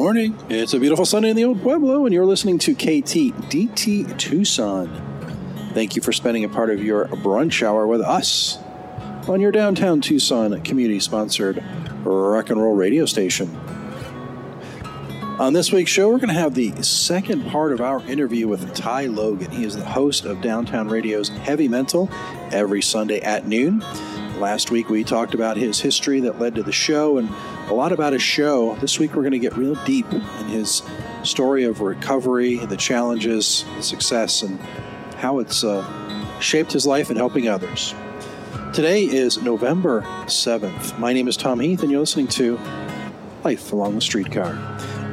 Morning. It's a beautiful Sunday in the Old Pueblo, and you're listening to KT DT Tucson. Thank you for spending a part of your brunch hour with us on your downtown Tucson community sponsored rock and roll radio station. On this week's show, we're going to have the second part of our interview with Ty Logan. He is the host of Downtown Radio's Heavy Mental every Sunday at noon. Last week, we talked about his history that led to the show and a lot about his show. This week, we're going to get real deep in his story of recovery, the challenges, the success, and how it's uh, shaped his life and helping others. Today is November 7th. My name is Tom Heath, and you're listening to Life Along the Streetcar.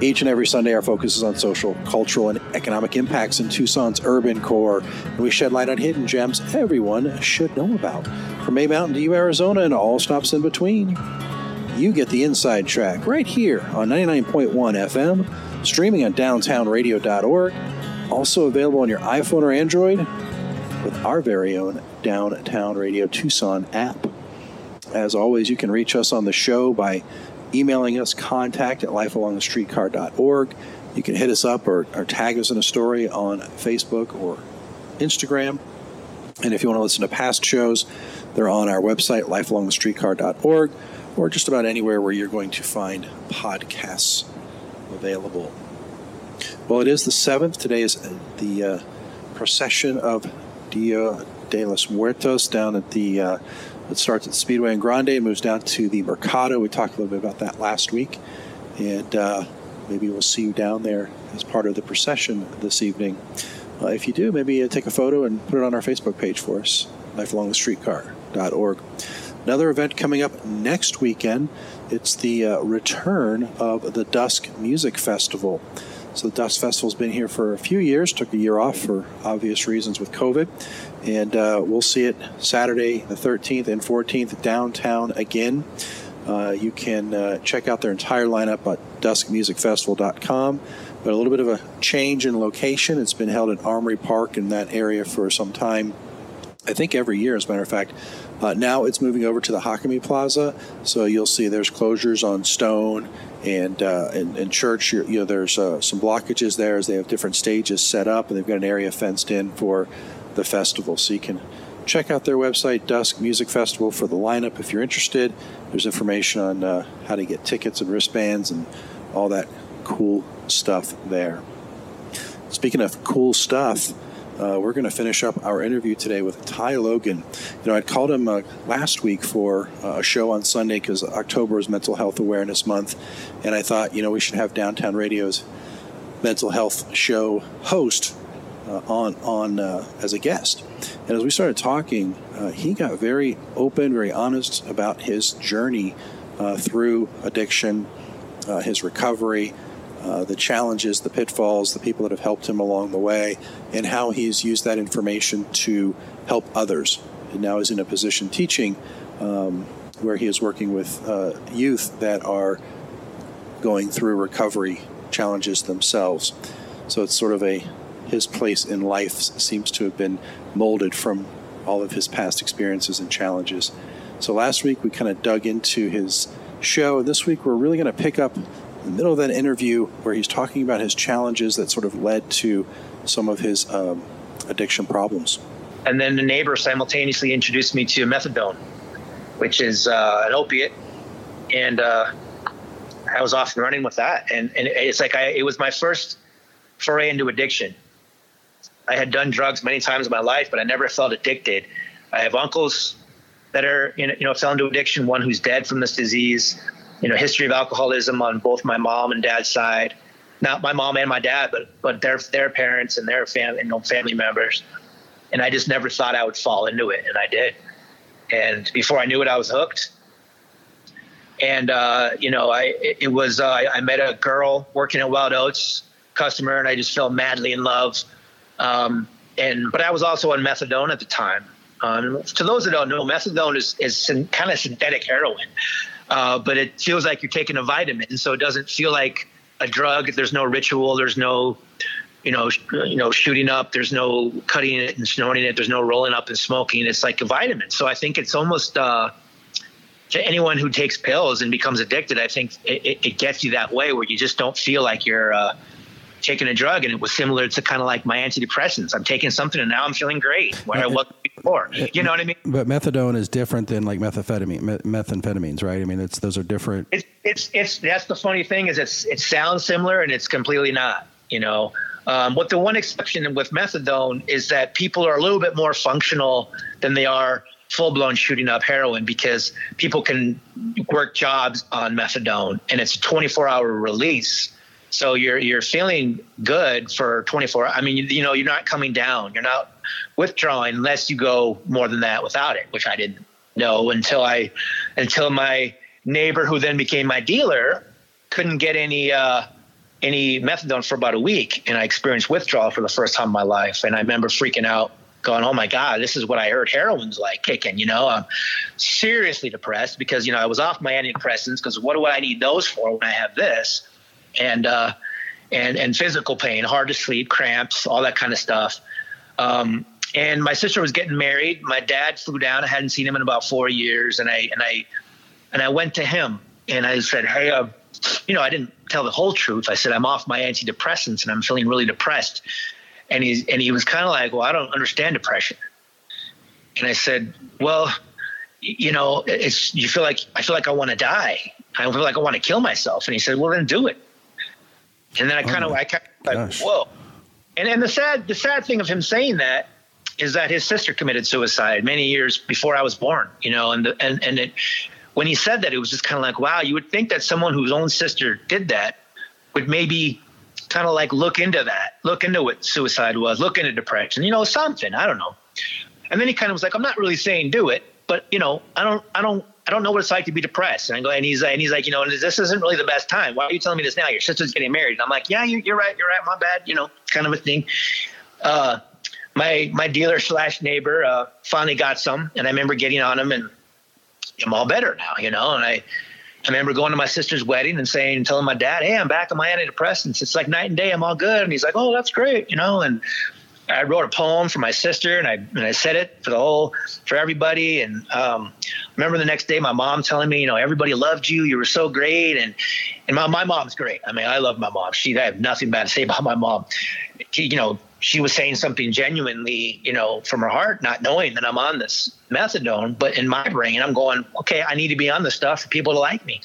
Each and every Sunday, our focus is on social, cultural, and economic impacts in Tucson's urban core, and we shed light on hidden gems everyone should know about. From A Mountain to U, Arizona, and all stops in between you get the inside track right here on 99.1 FM, streaming on downtownradio.org, also available on your iPhone or Android with our very own Downtown Radio Tucson app. As always, you can reach us on the show by emailing us contact at lifealongthestreetcar.org. You can hit us up or, or tag us in a story on Facebook or Instagram. And if you want to listen to past shows, they're on our website, lifealongthestreetcar.org or just about anywhere where you're going to find podcasts available. Well, it is the 7th. Today is the uh, procession of Dia de los Muertos down at the, uh, it starts at Speedway and Grande, and moves down to the Mercado. We talked a little bit about that last week. And uh, maybe we'll see you down there as part of the procession this evening. Uh, if you do, maybe uh, take a photo and put it on our Facebook page for us, lifealongthestreetcar.org. Another event coming up next weekend. It's the uh, return of the Dusk Music Festival. So the Dusk Festival's been here for a few years. Took a year off for obvious reasons with COVID, and uh, we'll see it Saturday the 13th and 14th downtown again. Uh, you can uh, check out their entire lineup at duskmusicfestival.com. But a little bit of a change in location. It's been held at Armory Park in that area for some time. I think every year, as a matter of fact. Uh, now it's moving over to the Jácome Plaza, so you'll see there's closures on Stone and uh, and, and, Church. You know, there's uh, some blockages there as they have different stages set up, and they've got an area fenced in for the festival. So you can check out their website, Dusk Music Festival, for the lineup if you're interested. There's information on uh, how to get tickets and wristbands and all that cool stuff there. Speaking of cool stuff. Uh, we're going to finish up our interview today with Ty Logan. You know, I called him uh, last week for uh, a show on Sunday because October is Mental Health Awareness Month, and I thought, you know, we should have Downtown Radio's mental health show host uh, on on uh, as a guest. And as we started talking, uh, he got very open, very honest about his journey through addiction, his recovery. Uh, the challenges, the pitfalls, the people that have helped him along the way, and how he's used that information to help others. And now is in a position teaching um, where he is working with uh, youth that are going through recovery challenges themselves. So it's sort of a his place in life seems to have been molded from all of his past experiences and challenges. So last week we kind of dug into his show, and this week we're really going to pick up the middle of that interview where he's talking about his challenges that sort of led to some of his um, addiction problems. And then the neighbor simultaneously introduced me to methadone, which is uh, an opiate, and uh, I was off and running with that. And, and it's like I, it was my first foray into addiction. I had done drugs many times in my life, but I never felt addicted. I have uncles that are you know fell into addiction. One who's dead from this disease you know, history of alcoholism on both my mom and dad's side. Not my mom and my dad, but but their their parents and their family, know, family members. And I just never thought I would fall into it, and I did. And before I knew it, I was hooked. And uh, you know, I it, it was uh, I met a girl working at Wild Oats, customer, and I just fell madly in love. Um, and but I was also on methadone at the time. Um, to those that don't know, methadone is is kind of synthetic heroin uh, but it feels like you're taking a vitamin, so it doesn't feel like a drug. There's no ritual. There's no, you know, sh- you know, shooting up. There's no cutting it and snorting it. There's no rolling up and smoking. It's like a vitamin. So I think it's almost, uh, to anyone who takes pills and becomes addicted, I think it, it gets you that way where you just don't feel like you're uh, taking a drug. And it was similar to kind of like my antidepressants. I'm taking something and now I'm feeling great where I wasn't before. You know what I mean? But methadone is different than like methamphetamine, methamphetamines, right? I mean, it's those are different. It's it's it's that's the funny thing is it's it sounds similar and it's completely not. You know, um, but the one exception with methadone is that people are a little bit more functional than they are full blown shooting up heroin because people can work jobs on methadone and it's a 24 hour release. So you're you're feeling good for 24. I mean, you, you know, you're not coming down. You're not withdrawing unless you go more than that without it, which I didn't know until I until my neighbor who then became my dealer couldn't get any uh, any methadone for about a week, and I experienced withdrawal for the first time in my life. And I remember freaking out going, oh my God, this is what I heard heroin's like kicking. You know, I'm seriously depressed because, you know, I was off my antidepressants because what do I need those for when I have this? And, uh, and, and physical pain, hard to sleep, cramps, all that kind of stuff. Um, and my sister was getting married. My dad flew down. I hadn't seen him in about four years. And I, and I, and I went to him and I said, Hey, uh, you know, I didn't tell the whole truth. I said, I'm off my antidepressants and I'm feeling really depressed and he and he was kind of like, "Well, I don't understand depression." And I said, "Well, you know, it's you feel like I feel like I want to die. I feel like I want to kill myself." And he said, "Well, then do it." And then I kind of, oh I kind of like, whoa. And and the sad the sad thing of him saying that is that his sister committed suicide many years before I was born. You know, and the, and and it, when he said that, it was just kind of like, wow, you would think that someone whose own sister did that would maybe kind of like look into that, look into what suicide was, look into depression, you know, something. I don't know. And then he kind of was like, I'm not really saying do it, but you know, I don't, I don't, I don't know what it's like to be depressed. And I go, and he's, and he's like, you know, this isn't really the best time. Why are you telling me this now? Your sister's getting married. And I'm like, yeah, you, are right. You're right. My bad. You know, kind of a thing. Uh, my, my dealer slash neighbor, uh, finally got some and I remember getting on him and I'm all better now, you know, and I, I remember going to my sister's wedding and saying, telling my dad, "Hey, I'm back on my antidepressants. It's like night and day. I'm all good." And he's like, "Oh, that's great," you know. And I wrote a poem for my sister, and I and I said it for the whole for everybody. And um, remember the next day, my mom telling me, you know, everybody loved you. You were so great, and and my my mom's great. I mean, I love my mom. She I have nothing bad to say about my mom. You know, she was saying something genuinely, you know, from her heart, not knowing that I'm on this methadone. But in my brain, I'm going, okay, I need to be on this stuff for people to like me,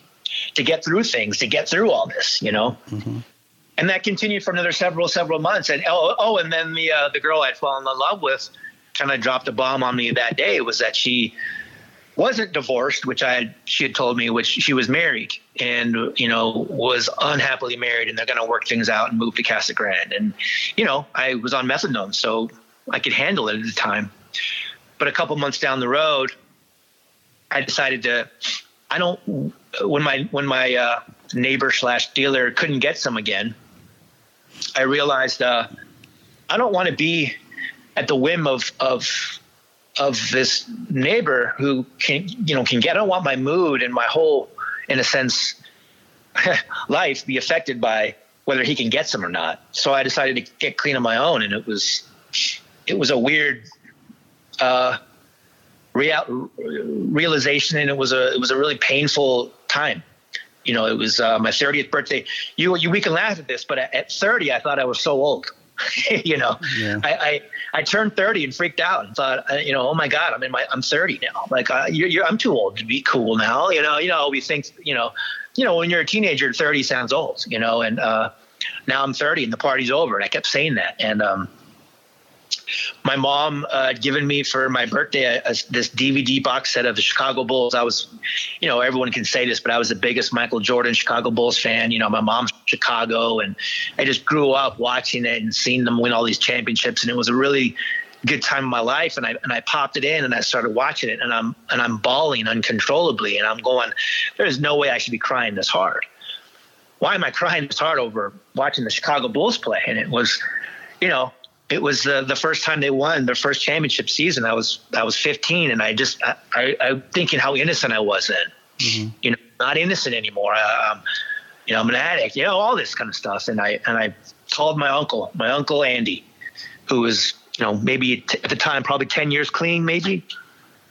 to get through things, to get through all this, you know. Mm-hmm. And that continued for another several, several months. And oh, oh and then the uh, the girl I'd fallen in love with kind of dropped a bomb on me that day. Was that she wasn't divorced, which I had, she had told me, which she was married and you know was unhappily married, and they're going to work things out and move to Casa Grande. And you know, I was on methadone, so I could handle it at the time. But a couple months down the road, I decided to. I don't when my when my uh, neighbor slash dealer couldn't get some again. I realized uh, I don't want to be at the whim of of of this neighbor who can you know can get. I don't want my mood and my whole, in a sense, life be affected by whether he can get some or not. So I decided to get clean on my own, and it was it was a weird uh, real, realization, and it was a it was a really painful time. You know, it was uh, my 30th birthday. You you we can laugh at this, but at, at 30, I thought I was so old. you know, yeah. I, I, I turned 30 and freaked out and thought, uh, you know, oh my God, I'm in my, I'm 30 now. Like, uh, you're, you're, I'm too old to be cool now. You know, you know, we think, you know, you know, when you're a teenager, 30 sounds old, you know, and, uh, now I'm 30 and the party's over. And I kept saying that. And, um, my mom uh, had given me for my birthday a, a, this DVD box set of the Chicago Bulls. I was, you know, everyone can say this, but I was the biggest Michael Jordan Chicago Bulls fan. You know, my mom's Chicago, and I just grew up watching it and seeing them win all these championships, and it was a really good time of my life. And I and I popped it in and I started watching it, and I'm and I'm bawling uncontrollably, and I'm going, there's no way I should be crying this hard. Why am I crying this hard over watching the Chicago Bulls play? And it was, you know, it was uh, the first time they won their first championship season. I was I was 15, and I just I, I, am thinking how innocent I was then. Mm-hmm. You know, not innocent anymore. Um, you know, I'm an addict. You know, all this kind of stuff. And I and I called my uncle, my uncle Andy, who was you know maybe t- at the time probably 10 years clean, maybe.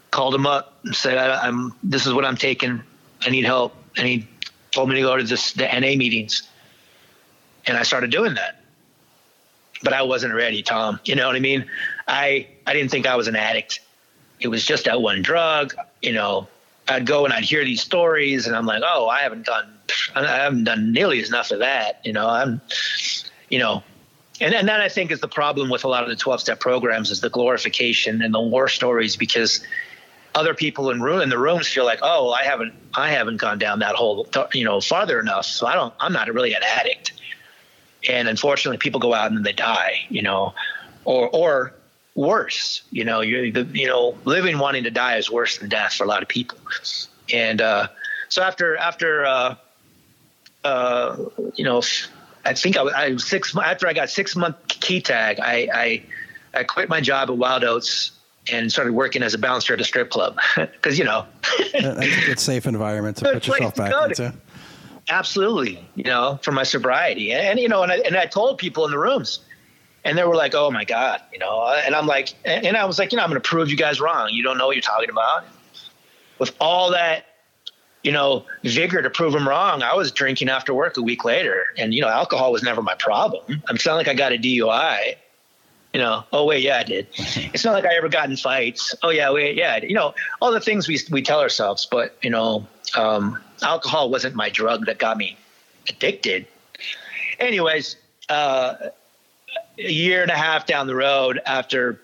called him up and said, I, am this is what I'm taking. I need help. And he told me to go to this, the NA meetings. And I started doing that. But I wasn't ready, Tom. You know what I mean? I, I didn't think I was an addict. It was just that one drug. You know, I'd go and I'd hear these stories and I'm like, oh, I haven't done, I haven't done nearly enough of that. You know, I'm, you know, and, and that I think is the problem with a lot of the 12 step programs is the glorification and the war stories because other people in room in the rooms feel like, oh, I haven't I haven't gone down that hole, you know, farther enough. So I don't I'm not really an addict. And unfortunately, people go out and they die, you know, or or worse, you know, you you know, living wanting to die is worse than death for a lot of people. And uh, so after after uh, uh, you know, I think I, I was six after I got six month key tag, I, I I quit my job at Wild Oats and started working as a bouncer at a strip club because you know it's a safe environment to put yourself back into. Absolutely, you know, for my sobriety, and, and you know, and I, and I told people in the rooms, and they were like, "Oh my god," you know, and I'm like, and I was like, you know, I'm going to prove you guys wrong. You don't know what you're talking about. With all that, you know, vigor to prove them wrong, I was drinking after work a week later, and you know, alcohol was never my problem. I'm sounding like I got a DUI, you know, oh wait, yeah, I did. it's not like I ever got in fights. Oh yeah, wait, yeah, you know, all the things we we tell ourselves. But you know, um, alcohol wasn't my drug that got me addicted. Anyways, uh, a year and a half down the road after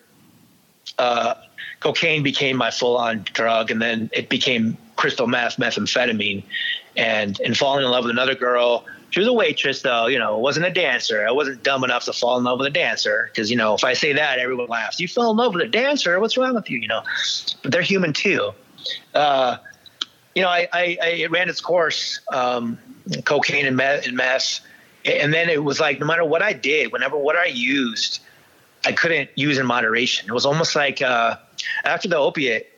uh, cocaine became my full-on drug, and then it became crystal meth, methamphetamine, and and falling in love with another girl she was a waitress, though. You know, wasn't a dancer. I wasn't dumb enough to fall in love with a dancer because you know if I say that, everyone laughs. You fell in love with a dancer? What's wrong with you? You know, but they're human too. Uh, you know, I, I, I, it ran its course, um, cocaine and meth, and meth, and then it was like no matter what I did, whenever what I used, I couldn't use in moderation. It was almost like uh, after the opiate,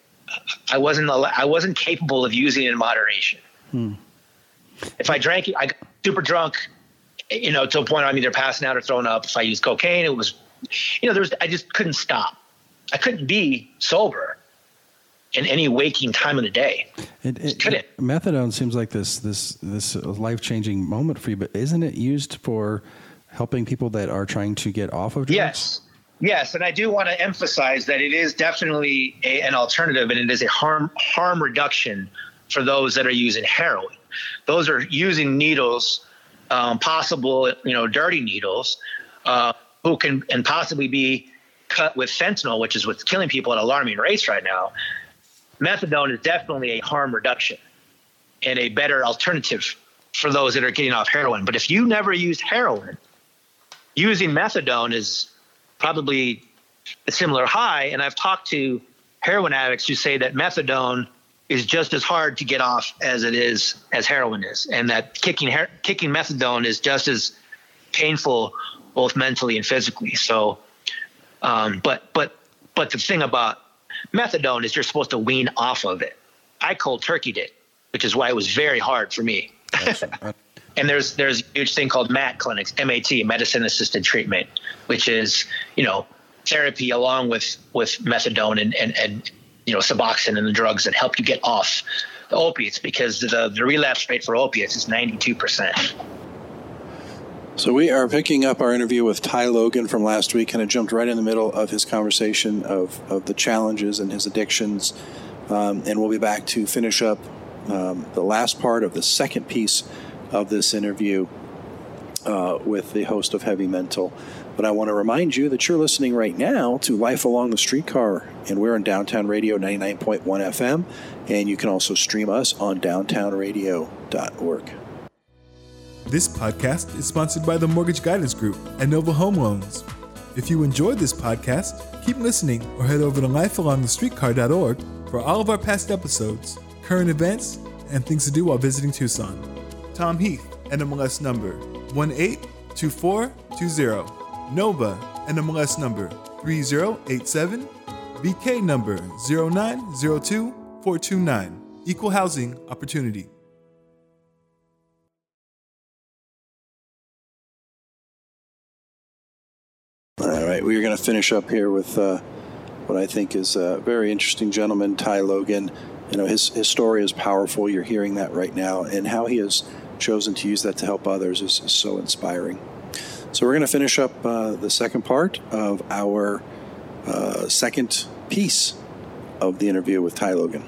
I wasn't I wasn't capable of using it in moderation. Hmm. If I drank it, I got super drunk, you know, to a point I'm either passing out or throwing up. If I used cocaine, it was, you know, there was, I just couldn't stop. I couldn't be sober in any waking time of the day. It, it, couldn't. It, methadone seems like this, this, this life changing moment for you, but isn't it used for helping people that are trying to get off of drugs? Yes. Yes, and I do want to emphasize that it is definitely a, an alternative, and it is a harm harm reduction for those that are using heroin. Those are using needles, um, possible, you know, dirty needles, uh, who can and possibly be cut with fentanyl, which is what's killing people at alarming rates right now. Methadone is definitely a harm reduction and a better alternative for those that are getting off heroin. But if you never used heroin, using methadone is probably a similar high. And I've talked to heroin addicts who say that methadone is just as hard to get off as it is as heroin is, and that kicking her- kicking methadone is just as painful both mentally and physically. So, um, but but but the thing about methadone is you're supposed to wean off of it. I cold turkeyed it, which is why it was very hard for me. and there's there's a huge thing called MAT clinics, MAT, medicine assisted treatment, which is you know therapy along with with methadone and and, and you know, Suboxone and the drugs that help you get off the opiates because the, the relapse rate for opiates is 92%. So we are picking up our interview with Ty Logan from last week, kind of jumped right in the middle of his conversation of, of the challenges and his addictions. Um, and we'll be back to finish up um, the last part of the second piece of this interview uh, with the host of Heavy Mental. But I want to remind you that you're listening right now to Life Along the Streetcar, and we're on Downtown Radio 99.1 FM, and you can also stream us on downtownradio.org. This podcast is sponsored by the Mortgage Guidance Group and Nova Home Loans. If you enjoyed this podcast, keep listening or head over to lifealongthestreetcar.org for all of our past episodes, current events, and things to do while visiting Tucson. Tom Heath, NMLS number 182420. NOVA NMLS number 3087, BK number 0902429. Equal Housing Opportunity. All right, we're going to finish up here with uh, what I think is a very interesting gentleman, Ty Logan. You know, his, his story is powerful. You're hearing that right now. And how he has chosen to use that to help others is, is so inspiring. So we're going to finish up uh, the second part of our uh, second piece of the interview with Ty Logan.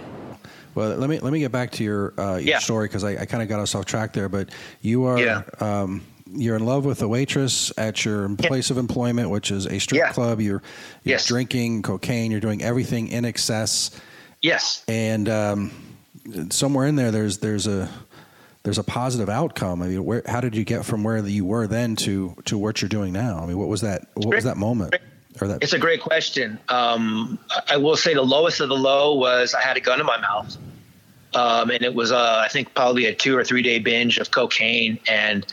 Well, let me let me get back to your uh, your yeah. story because I, I kind of got us off track there. But you are yeah. um, you're in love with a waitress at your place of employment, which is a strip yeah. club. You're, you're yes. drinking cocaine. You're doing everything in excess. Yes. And um, somewhere in there, there's there's a there's a positive outcome. I mean, where, how did you get from where you were then to to what you're doing now? I mean, what was that? What was that moment? Or that? It's a great question. Um, I will say the lowest of the low was I had a gun in my mouth, um, and it was uh, I think probably a two or three day binge of cocaine, and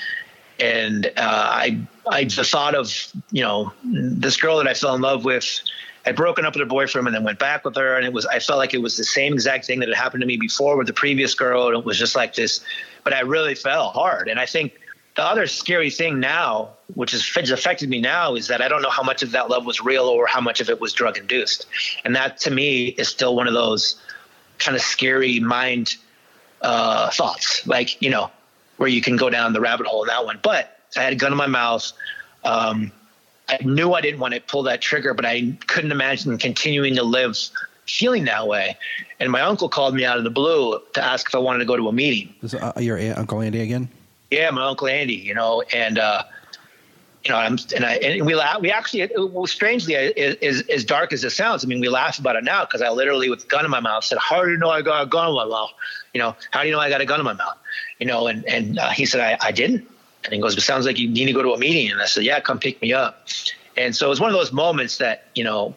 and uh, I I the thought of you know this girl that I fell in love with had broken up with her boyfriend and then went back with her, and it was I felt like it was the same exact thing that had happened to me before with the previous girl, and it was just like this. But I really fell hard, and I think the other scary thing now, which has affected me now, is that I don't know how much of that love was real or how much of it was drug induced, and that to me is still one of those kind of scary mind uh, thoughts. Like you know, where you can go down the rabbit hole in that one. But I had a gun in my mouth. Um, I knew I didn't want to pull that trigger, but I couldn't imagine continuing to live feeling that way. And my uncle called me out of the blue to ask if I wanted to go to a meeting. Is uh, your uncle Andy again? Yeah, my uncle Andy. You know, and uh, you know, I'm, and I and we laugh. We actually, it, well, strangely, as as dark as it sounds, I mean, we laugh about it now because I literally, with a gun in my mouth, said, "How do you know I got a gun in my mouth? You know, how do you know I got a gun in my mouth?" you know, and, and uh, he said, I, I didn't. And he goes, it sounds like you need to go to a meeting. And I said, yeah, come pick me up. And so it was one of those moments that, you know,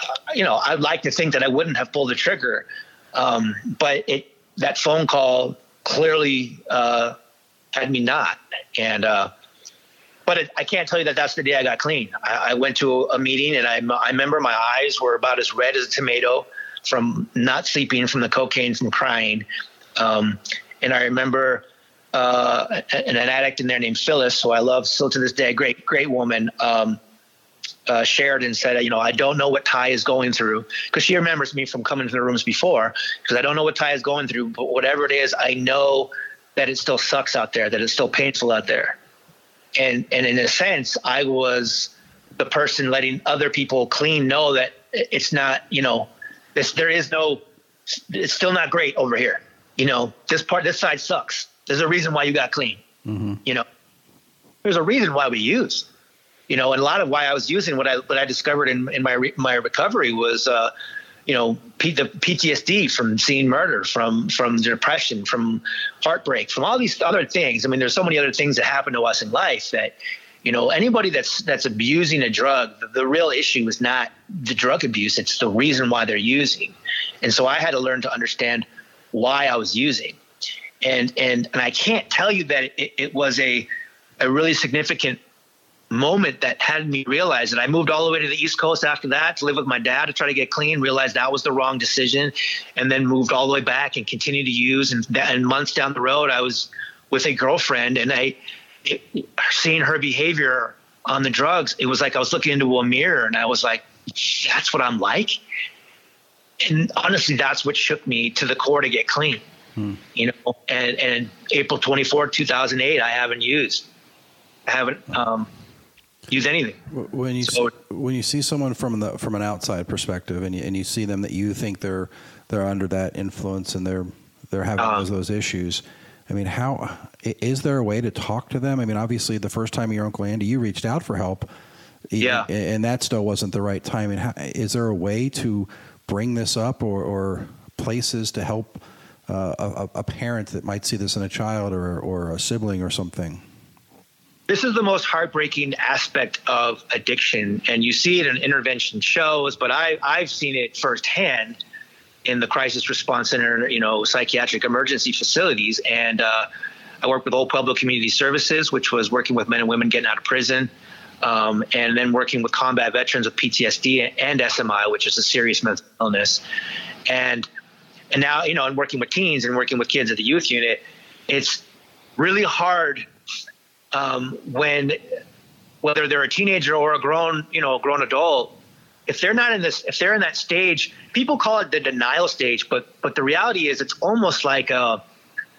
uh, you know, I'd like to think that I wouldn't have pulled the trigger. Um, but it, that phone call clearly uh, had me not. And, uh, but it, I can't tell you that that's the day I got clean. I, I went to a, meeting and I, I remember my eyes were about as red as a tomato from not sleeping, from the cocaine, from crying. Um, and I remember uh, an, an, addict in there named Phyllis, who I love still to this day, great, great woman, um, uh, shared and said, you know, I don't know what Ty is going through because she remembers me from coming to the rooms before because I don't know what Ty is going through, but whatever it is, I know that it still sucks out there, that it's still painful out there. And, and in a sense, I was the person letting other people clean know that it's not, you know, this, there is no, it's still not great over here you know, this part, this side sucks. There's a reason why you got clean. Mm-hmm. You know, there's a reason why we use. You know, and a lot of why I was using what I what I discovered in, in my re, my recovery was, uh, you know, P, the PTSD from seeing murder, from from depression, from heartbreak, from all these other things. I mean, there's so many other things that happen to us in life that, you know, anybody that's that's abusing a drug, the, the real issue is not the drug abuse; it's the reason why they're using. And so I had to learn to understand why I was using. And and and I can't tell you that it, it was a a really significant moment that had me realize that I moved all the way to the East Coast after that to live with my dad to try to get clean, realized that was the wrong decision, and then moved all the way back and continued to use. And, and months down the road, I was with a girlfriend, and I it, seeing her behavior on the drugs, it was like I was looking into a mirror, and I was like, "That's what I'm like." and honestly, that's what shook me to the core to get clean. Hmm. You know, and and April 24, 2008, I haven't used, I haven't um, used anything. When you so, see, when you see someone from the from an outside perspective, and you, and you see them that you think they're they're under that influence and they're they're having uh, those, those issues. I mean, how is there a way to talk to them? I mean, obviously, the first time your uncle Andy, you reached out for help, yeah, and that still wasn't the right time. And how, is there a way to bring this up or, or places to help uh, a, a, parent that might see this in a child or, or a sibling or something? This is the most heartbreaking aspect of addiction, and you see it in intervention shows, but I, I've seen it firsthand in the crisis response center, you know, psychiatric emergency facilities. And uh, I work with Old Pueblo Community Services, which was working with men and women getting out of prison um, and then working with combat veterans with PTSD and SMI, which is a serious mental illness, and and now you know, and working with teens and working with kids at the youth unit, it's really hard um, when whether they're a teenager or a grown you know a grown adult if they're not in this, if they're in that stage, people call it the denial stage, but but the reality is it's almost like uh,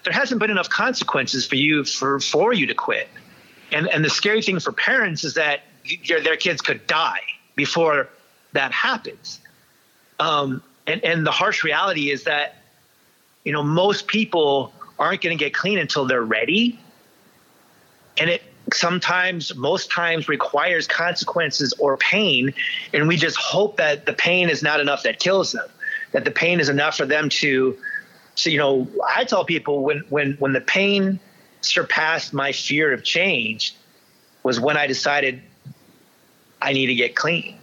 there hasn't been enough consequences for you for for you to quit. And and the scary thing for parents is that your, their kids could die before that happens. Um, and and the harsh reality is that you know most people aren't going to get clean until they're ready. And it sometimes, most times, requires consequences or pain. And we just hope that the pain is not enough that kills them, that the pain is enough for them to. So, you know, I tell people when when when the pain surpassed my fear of change was when I decided I need to get clean.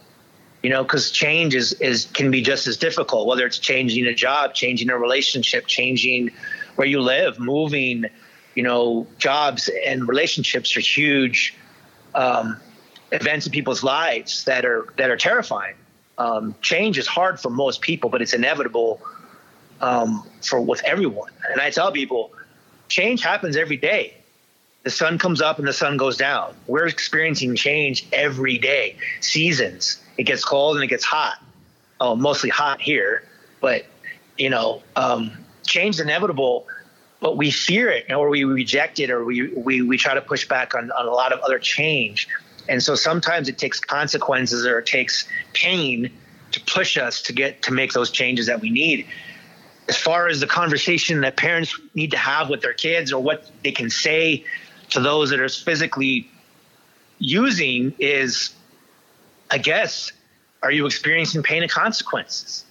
You know, because change is is can be just as difficult, whether it's changing a job, changing a relationship, changing where you live, moving, you know, jobs and relationships are huge um, events in people's lives that are that are terrifying. Um, change is hard for most people, but it's inevitable um, for with everyone. And I tell people, change happens every day. The sun comes up and the sun goes down. We're experiencing change every day. Seasons. It gets cold and it gets hot. Oh, mostly hot here, but you know, um, change is inevitable but we fear it or we reject it or we, we, we try to push back on, on a lot of other change. And so sometimes it takes consequences or it takes pain to push us to get to make those changes that we need. As far as the conversation that parents need to have with their kids or what they can say to those that are physically using is, I guess, are you experiencing pain and consequences?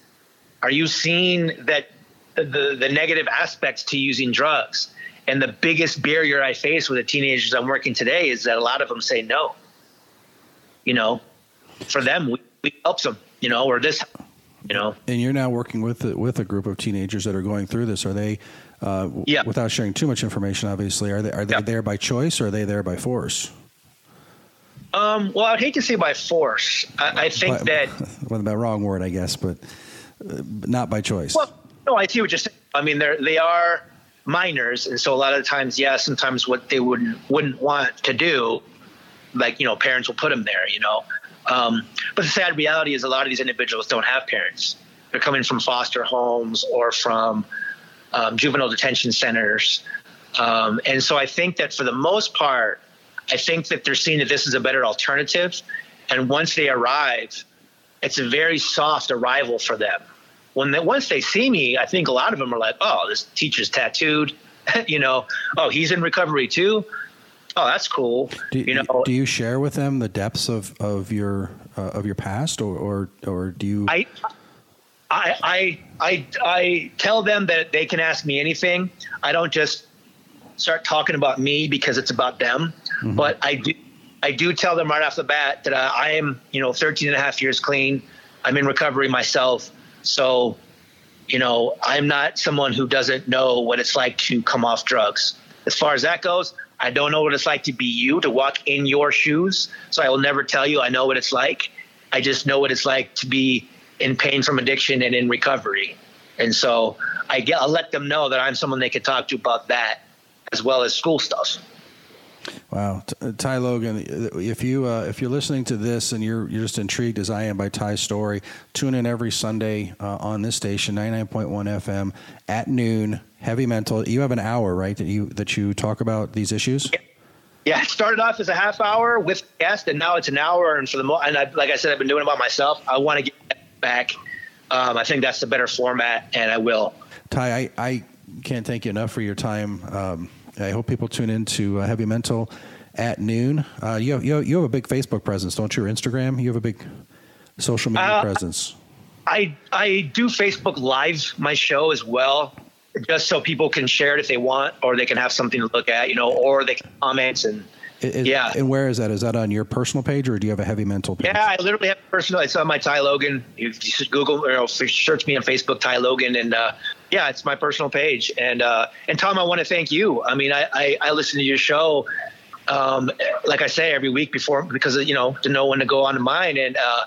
Are you seeing that the, the negative aspects to using drugs. And the biggest barrier I face with the teenagers I'm working today is that a lot of them say no. You know, for them, we, we help them, you know, or this, you know. And you're now working with with a group of teenagers that are going through this. Are they, uh, yeah. without sharing too much information, obviously, are they are they yeah. there by choice or are they there by force? Um, well, I'd hate to say by force. I, I think by, that. Well, the wrong word, I guess, but uh, not by choice. Well, no, I see what you're saying. I mean, they're they are minors, and so a lot of times, yeah, sometimes what they wouldn't wouldn't want to do, like you know, parents will put them there, you know. Um, but the sad reality is, a lot of these individuals don't have parents. They're coming from foster homes or from um, juvenile detention centers, um, and so I think that for the most part, I think that they're seeing that this is a better alternative, and once they arrive, it's a very soft arrival for them when they, once they see me, I think a lot of them are like, "Oh, this teacher's tattooed," you know. "Oh, he's in recovery too." Oh, that's cool. Do, you know, do you share with them the depths of of your uh, of your past, or, or or do you? I, I I I I tell them that they can ask me anything. I don't just start talking about me because it's about them, mm-hmm. but I do I do tell them right off the bat that uh, I am, you know, 13 and a half years clean. I'm in recovery myself. So, you know, I'm not someone who doesn't know what it's like to come off drugs. As far as that goes, I don't know what it's like to be you, to walk in your shoes. So I will never tell you I know what it's like. I just know what it's like to be in pain from addiction and in recovery. And so I get, I'll let them know that I'm someone they can talk to about that as well as school stuff. Wow, uh, Ty Logan, if you uh, if you're listening to this and you're you're just intrigued as I am by Ty's story, tune in every Sunday uh, on this station, 99.1 FM at noon. Heavy mental. You have an hour, right? That you that you talk about these issues. Yeah, it started off as a half hour with guest, and now it's an hour. And for the mo- and I, like I said, I've been doing it by myself. I want to get back. Um, I think that's the better format, and I will. Ty, I, I can't thank you enough for your time. Um, I hope people tune in to uh, Heavy Mental at noon. Uh, you, have, you, have, you have a big Facebook presence, don't you? Or Instagram? You have a big social media uh, presence. I I do Facebook Live my show as well, just so people can share it if they want, or they can have something to look at, you know, or they can comment and. Is, yeah. And where is that? Is that on your personal page, or do you have a heavy mental page? Yeah, I literally have personal. It's on my Ty Logan. You just Google or search me on Facebook, Ty Logan, and uh, yeah, it's my personal page. And uh, and Tom, I want to thank you. I mean, I, I, I listen to your show, um, like I say every week before because you know to know when to go on to mine. And uh,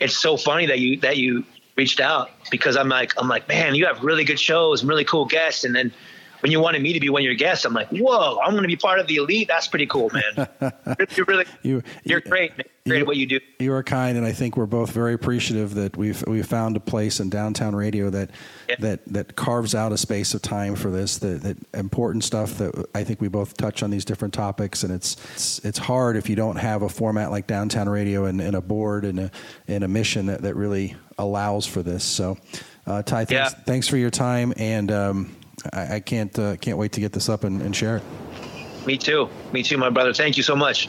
it's so funny that you that you reached out because I'm like I'm like man, you have really good shows and really cool guests. And then when you wanted me to be one of your guests, I'm like, whoa, I'm going to be part of the elite. That's pretty cool, man. you're really you, you're great. Man. Great at what you do. You are kind, and I think we're both very appreciative that we've we've found a place in downtown radio that Yeah. that that carves out a space of time for this. That, that important stuff that I think we both touch on these different topics, and it's it's, it's hard if you don't have a format like downtown radio and, and a board and a and a mission that, that really allows for this. So, uh, Ty, thanks, Yeah. thanks for your time, and um, I, I can't uh, can't wait to get this up and, and share it. Me too. Me too, my brother. Thank you so much.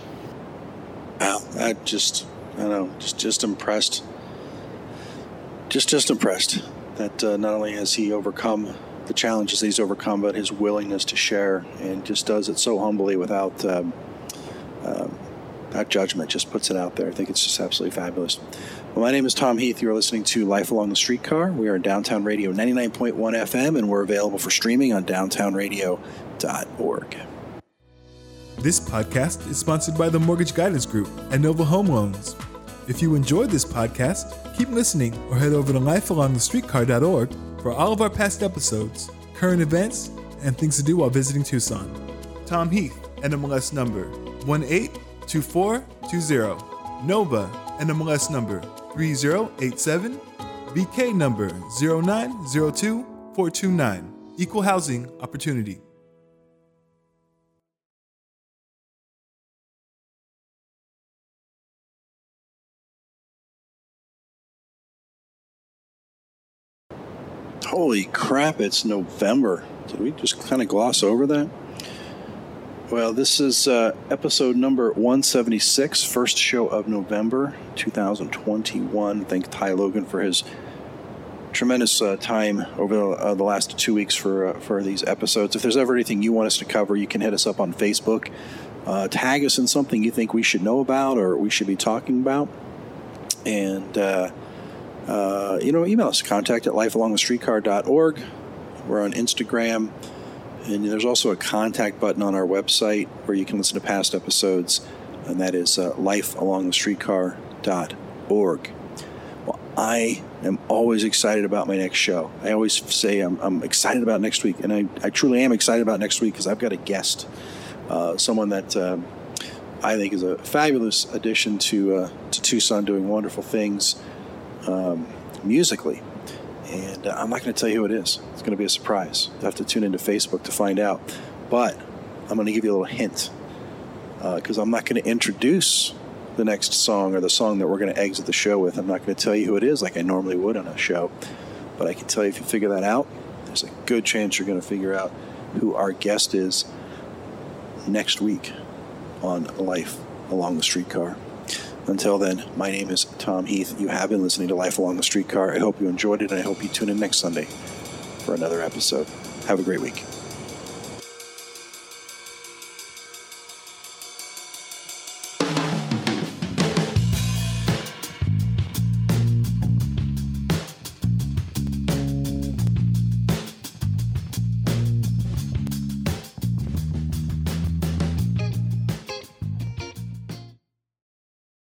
Wow, I just, I don't know, just just impressed. Just just impressed that uh, not only has he overcome the challenges that he's overcome, but his willingness to share and just does it so humbly without um, um, without judgment. Just puts it out there. I think it's just absolutely fabulous. Well, my name is Tom Heath. You are listening to Life Along the Streetcar. We are in Downtown Radio 99.1 FM, and we're available for streaming on downtownradio.org. This podcast is sponsored by the Mortgage Guidance Group and Nova Home Loans. If you enjoyed this podcast, keep listening or head over to lifealongthestreetcar.org for all of our past episodes, current events, and things to do while visiting Tucson. Tom Heath, NMLS number 182420. Nova, NMLS number 3087. BK number 0902429. Equal Housing Opportunity. Holy crap, it's November. Did we just kind of gloss over that? Well, this is uh, episode number 176, first show of November 2021. Thank Ty Logan for his tremendous uh, time over the, uh, the last two weeks for uh, for these episodes. If there's ever anything you want us to cover, you can hit us up on Facebook. Uh, tag us in something you think we should know about or we should be talking about. And uh, you know, email us contact at lifealongthestreetcar.org. We're on Instagram, and there's also a contact button on our website where you can listen to past episodes, and that is uh, lifealongthestreetcar.org. Well, I am always excited about my next show. I always say I'm, I'm excited about next week, and I, I truly am excited about next week because I've got a guest, uh, someone that um, I think is a fabulous addition to uh, to Tucson, doing wonderful things um, musically. And uh, I'm not going to tell you who it is. It's going to be a surprise. You have to tune into Facebook to find out. But I'm going to give you a little hint because I'm not going to introduce the next song or the song that we're going to exit the show with. I'm not going to tell you who it is like I normally would on a show. But I can tell you if you figure that out, there's a good chance you're going to figure out who our guest is next week on Life Along the Streetcar. Until then, my name is Tom Heath. You have been listening to Life Along the Streetcar. I hope you enjoyed it, and I hope you tune in next Sunday for another episode. Have a great week.